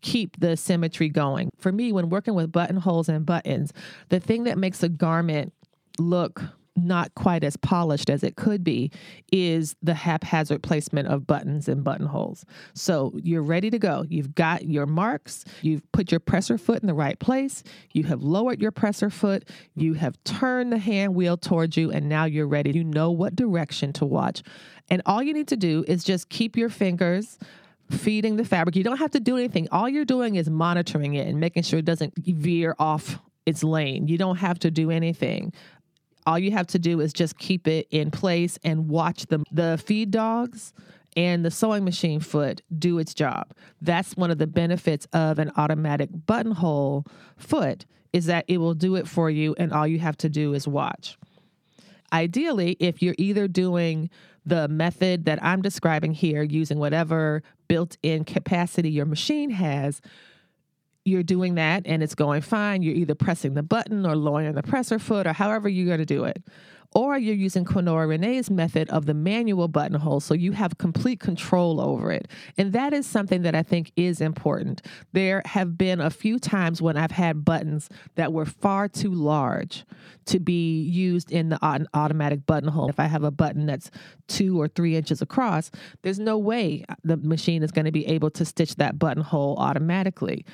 keep the symmetry going. For me, when working with buttonholes and buttons, the thing that makes a garment look not quite as polished as it could be is the haphazard placement of buttons and buttonholes. So you're ready to go. You've got your marks, you've put your presser foot in the right place, you have lowered your presser foot, you have turned the hand wheel towards you, and now you're ready. You know what direction to watch. And all you need to do is just keep your fingers feeding the fabric. You don't have to do anything. All you're doing is monitoring it and making sure it doesn't veer off its lane. You don't have to do anything. All you have to do is just keep it in place and watch the the feed dogs and the sewing machine foot do its job. That's one of the benefits of an automatic buttonhole foot is that it will do it for you and all you have to do is watch. Ideally, if you're either doing the method that I'm describing here using whatever built in capacity your machine has, you're doing that and it's going fine. You're either pressing the button or lowering the presser foot or however you're going to do it or you're using Quinora Renee's method of the manual buttonhole so you have complete control over it. And that is something that I think is important. There have been a few times when I've had buttons that were far too large to be used in the automatic buttonhole. If I have a button that's two or three inches across, there's no way the machine is going to be able to stitch that buttonhole automatically.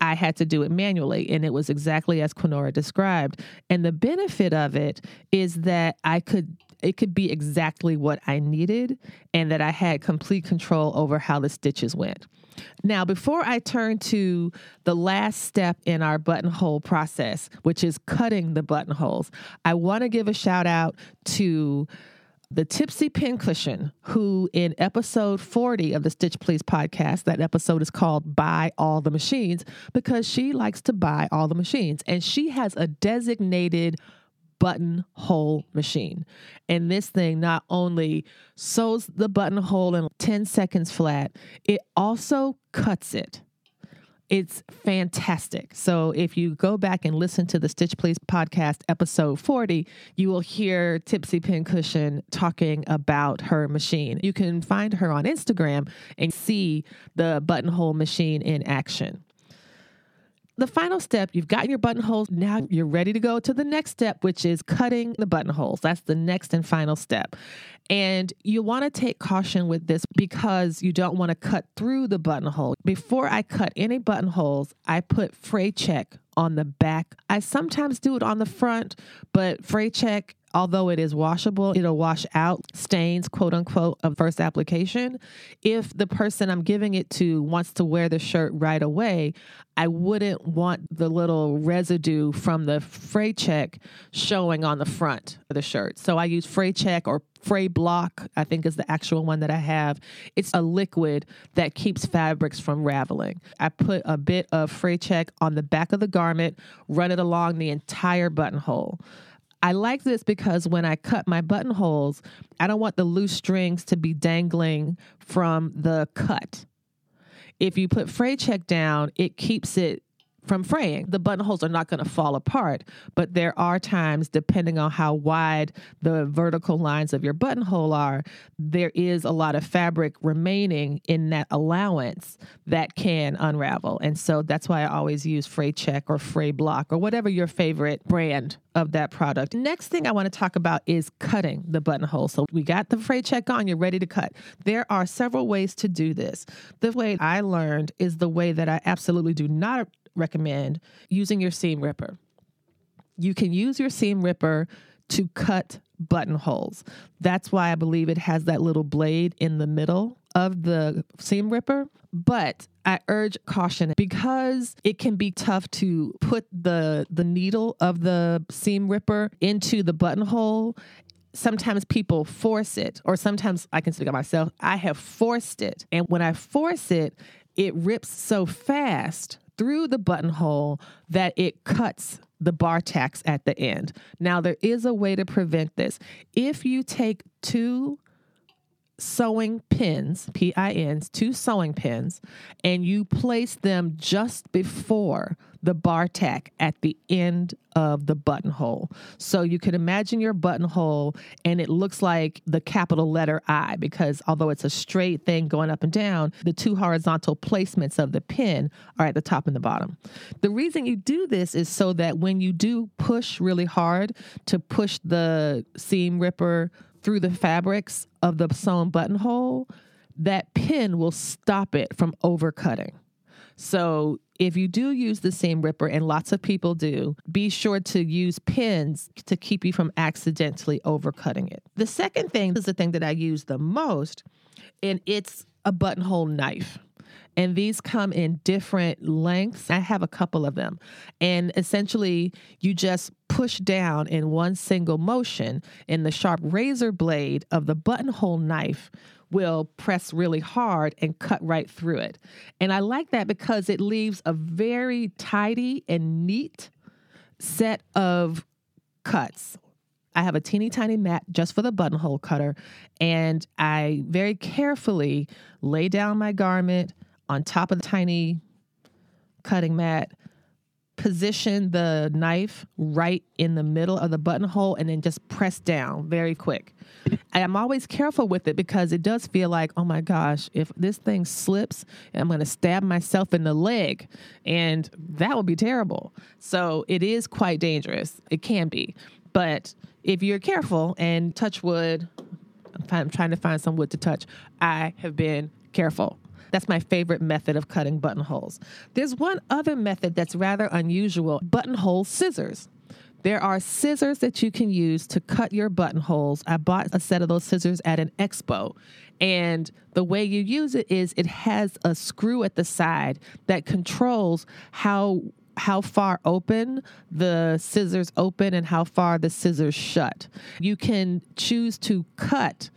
I had to do it manually. And it was exactly as Quinora described. And the benefit of it is that I could it could be exactly what I needed and that I had complete control over how the stitches went. Now, before I turn to the last step in our buttonhole process, which is cutting the buttonholes, I want to give a shout out to the Tipsy Pincushion, who in episode 40 of the Stitch Please podcast, that episode is called Buy All the Machines because she likes to buy all the machines. And she has a designated buttonhole machine. And this thing not only sews the buttonhole in 10 seconds flat, it also cuts it It's fantastic. So if you go back and listen to the Stitch Please podcast episode 40, you will hear Tipsy Pincushion talking about her machine. You can find her on Instagram and see the buttonhole machine in action the final step, you've gotten your buttonholes. Now you're ready to go to the next step, which is cutting the buttonholes. That's the next and final step. And you want to take caution with this because you don't want to cut through the buttonhole. Before I cut any buttonholes, I put fray check on the back. I sometimes do it on the front, but fray check although it is washable, it'll wash out stains, quote unquote, of first application. If the person I'm giving it to wants to wear the shirt right away, I wouldn't want the little residue from the fray check showing on the front of the shirt. So I use fray check or fray block, I think is the actual one that I have. It's a liquid that keeps fabrics from raveling. I put a bit of fray check on the back of the garment, run it along the entire buttonhole. I like this because when I cut my buttonholes, I don't want the loose strings to be dangling from the cut. If you put fray check down, it keeps it from fraying. The buttonholes are not going to fall apart, but there are times, depending on how wide the vertical lines of your buttonhole are, there is a lot of fabric remaining in that allowance that can unravel. And so that's why I always use Fray Check or Fray Block or whatever your favorite brand of that product. Next thing I want to talk about is cutting the buttonhole. So we got the Fray Check on, you're ready to cut. There are several ways to do this. The way I learned is the way that I absolutely do not recommend using your seam ripper. You can use your seam ripper to cut buttonholes. That's why I believe it has that little blade in the middle of the seam ripper. But I urge caution because it can be tough to put the the needle of the seam ripper into the buttonhole sometimes people force it, or sometimes I can speak of myself, I have forced it. And when I force it, it rips so fast through the buttonhole that it cuts the bar tacks at the end. Now, there is a way to prevent this. If you take two sewing pins, P I N's, two sewing pins, and you place them just before the bar tack at the end of the buttonhole. So you can imagine your buttonhole and it looks like the capital letter I because although it's a straight thing going up and down, the two horizontal placements of the pin are at the top and the bottom. The reason you do this is so that when you do push really hard to push the seam ripper through the fabrics of the sewn buttonhole, that pin will stop it from overcutting. So if you do use the seam ripper, and lots of people do, be sure to use pins to keep you from accidentally overcutting it. The second thing is the thing that I use the most, and it's a buttonhole knife. And these come in different lengths. I have a couple of them. And essentially, you just push down in one single motion, and the sharp razor blade of the buttonhole knife will press really hard and cut right through it. And I like that because it leaves a very tidy and neat set of cuts. I have a teeny tiny mat just for the buttonhole cutter, and I very carefully lay down my garment on top of the tiny cutting mat position the knife right in the middle of the buttonhole and then just press down very quick. I'm always careful with it because it does feel like, oh my gosh, if this thing slips, I'm going to stab myself in the leg, and that would be terrible. So it is quite dangerous. It can be. But if you're careful and touch wood, I'm trying to find some wood to touch, I have been careful. That's my favorite method of cutting buttonholes. There's one other method that's rather unusual buttonhole scissors. There are scissors that you can use to cut your buttonholes. I bought a set of those scissors at an expo. And the way you use it is it has a screw at the side that controls how how far open the scissors open and how far the scissors shut. You can choose to cut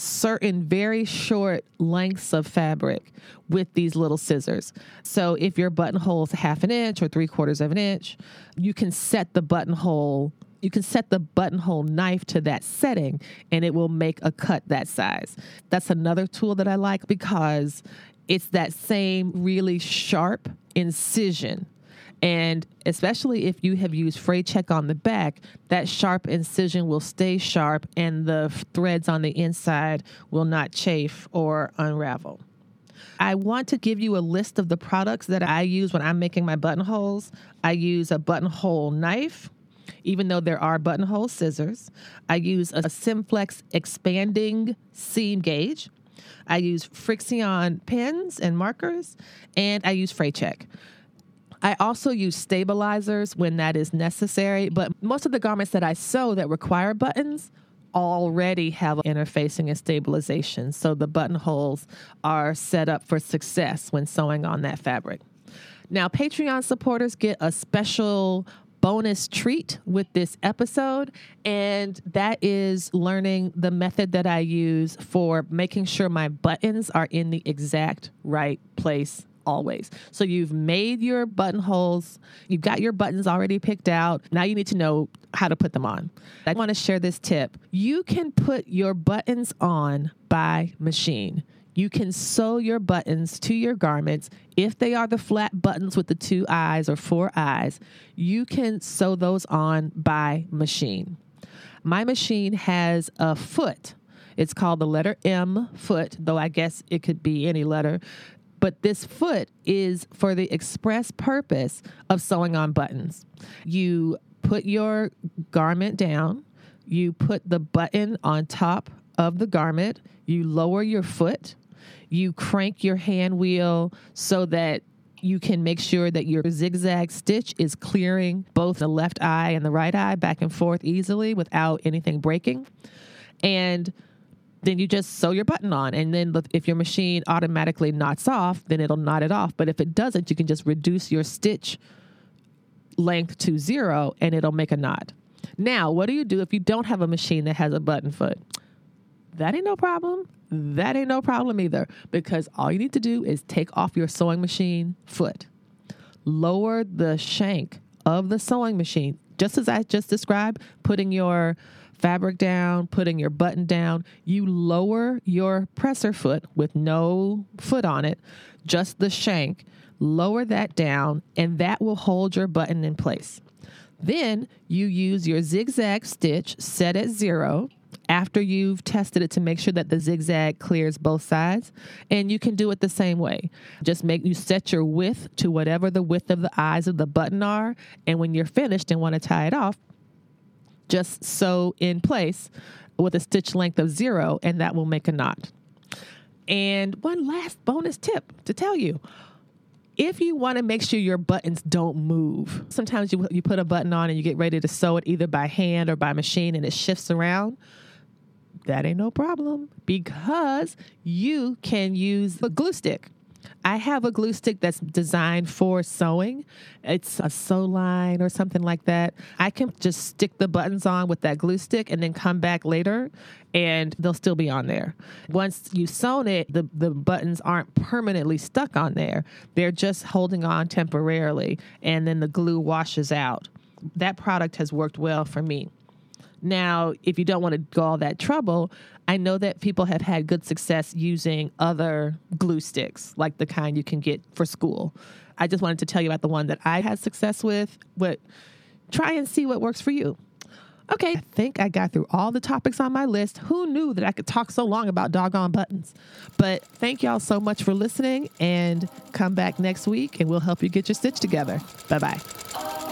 certain very short lengths of fabric with these little scissors. So if your buttonhole is half an inch or three quarters of an inch, you can set the buttonhole you can set the buttonhole knife to that setting and it will make a cut that size. That's another tool that I like because it's that same really sharp incision. And especially if you have used fray check on the back, that sharp incision will stay sharp and the threads on the inside will not chafe or unravel. I want to give you a list of the products that I use when I'm making my buttonholes. I use a buttonhole knife, even though there are buttonhole scissors. I use a Simflex expanding seam gauge. I use Frixion pens and markers, and I use Fray Check. I also use stabilizers when that is necessary, but most of the garments that I sew that require buttons already have interfacing and stabilization. So the buttonholes are set up for success when sewing on that fabric. Now, Patreon supporters get a special bonus treat with this episode, and that is learning the method that I use for making sure my buttons are in the exact right place always. So you've made your buttonholes, you've got your buttons already picked out. Now you need to know how to put them on. I want to share this tip. You can put your buttons on by machine. You can sew your buttons to your garments. If they are the flat buttons with the two eyes or four eyes, you can sew those on by machine. My machine has a foot. It's called the letter M foot, though I guess it could be any letter. But this foot is for the express purpose of sewing on buttons. You put your garment down, you put the button on top of the garment, you lower your foot, you crank your hand wheel so that you can make sure that your zigzag stitch is clearing both the left eye and the right eye back and forth easily without anything breaking. And then you just sew your button on. And then if your machine automatically knots off, then it'll knot it off. But if it doesn't, you can just reduce your stitch length to zero and it'll make a knot. Now, what do you do if you don't have a machine that has a button foot? That ain't no problem. That ain't no problem either because all you need to do is take off your sewing machine foot, lower the shank of the sewing machine, just as I just described, putting your fabric down, putting your button down, you lower your presser foot with no foot on it, just the shank, lower that down, and that will hold your button in place. Then you use your zigzag stitch set at zero after you've tested it to make sure that the zigzag clears both sides. And you can do it the same way. Just make you set your width to whatever the width of the eyes of the button are. And when you're finished and want to tie it off, just sew in place with a stitch length of zero, and that will make a knot. And one last bonus tip to tell you if you want to make sure your buttons don't move, sometimes you, you put a button on and you get ready to sew it either by hand or by machine and it shifts around. That ain't no problem because you can use a glue stick. I have a glue stick that's designed for sewing. It's a Sewline or something like that. I can just stick the buttons on with that glue stick and then come back later and they'll still be on there. Once you've sewn it, the, the buttons aren't permanently stuck on there. They're just holding on temporarily and then the glue washes out. That product has worked well for me. Now, if you don't want to go all that trouble, I know that people have had good success using other glue sticks, like the kind you can get for school. I just wanted to tell you about the one that I had success with. But try and see what works for you. Okay, I think I got through all the topics on my list. Who knew that I could talk so long about doggone buttons? But thank y'all so much for listening and come back next week and we'll help you get your stitch together. Bye bye.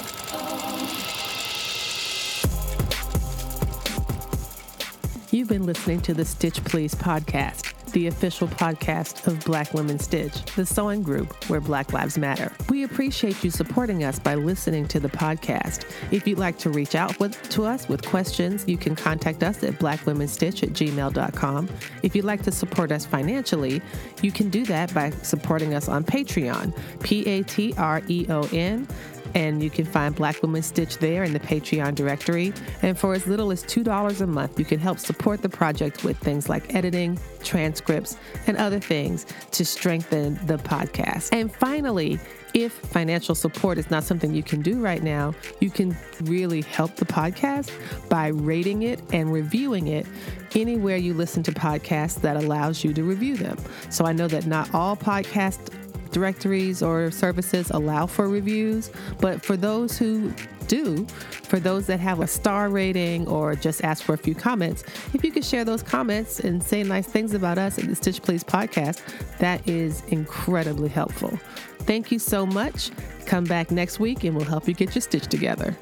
You've been listening to the Stitch Please podcast, the official podcast of Black Women Stitch, the sewing group where Black Lives Matter. We appreciate you supporting us by listening to the podcast. If you'd like to reach out with, to us with questions, you can contact us at blackwomenstitch at gmail.com. If you'd like to support us financially, you can do that by supporting us on Patreon, P A T R E O N and you can find Black Women Stitch there in the Patreon directory. And for as little as $2 a month, you can help support the project with things like editing, transcripts, and other things to strengthen the podcast. And finally, if financial support is not something you can do right now, you can really help the podcast by rating it and reviewing it anywhere you listen to podcasts that allows you to review them. So I know that not all podcast directories or services allow for reviews, but for those who do, for those that have a star rating or just ask for a few comments, if you could share those comments and say nice things about us at the Stitch Please podcast, that is incredibly helpful. Thank you so much. Come back next week and we'll help you get your stitch together.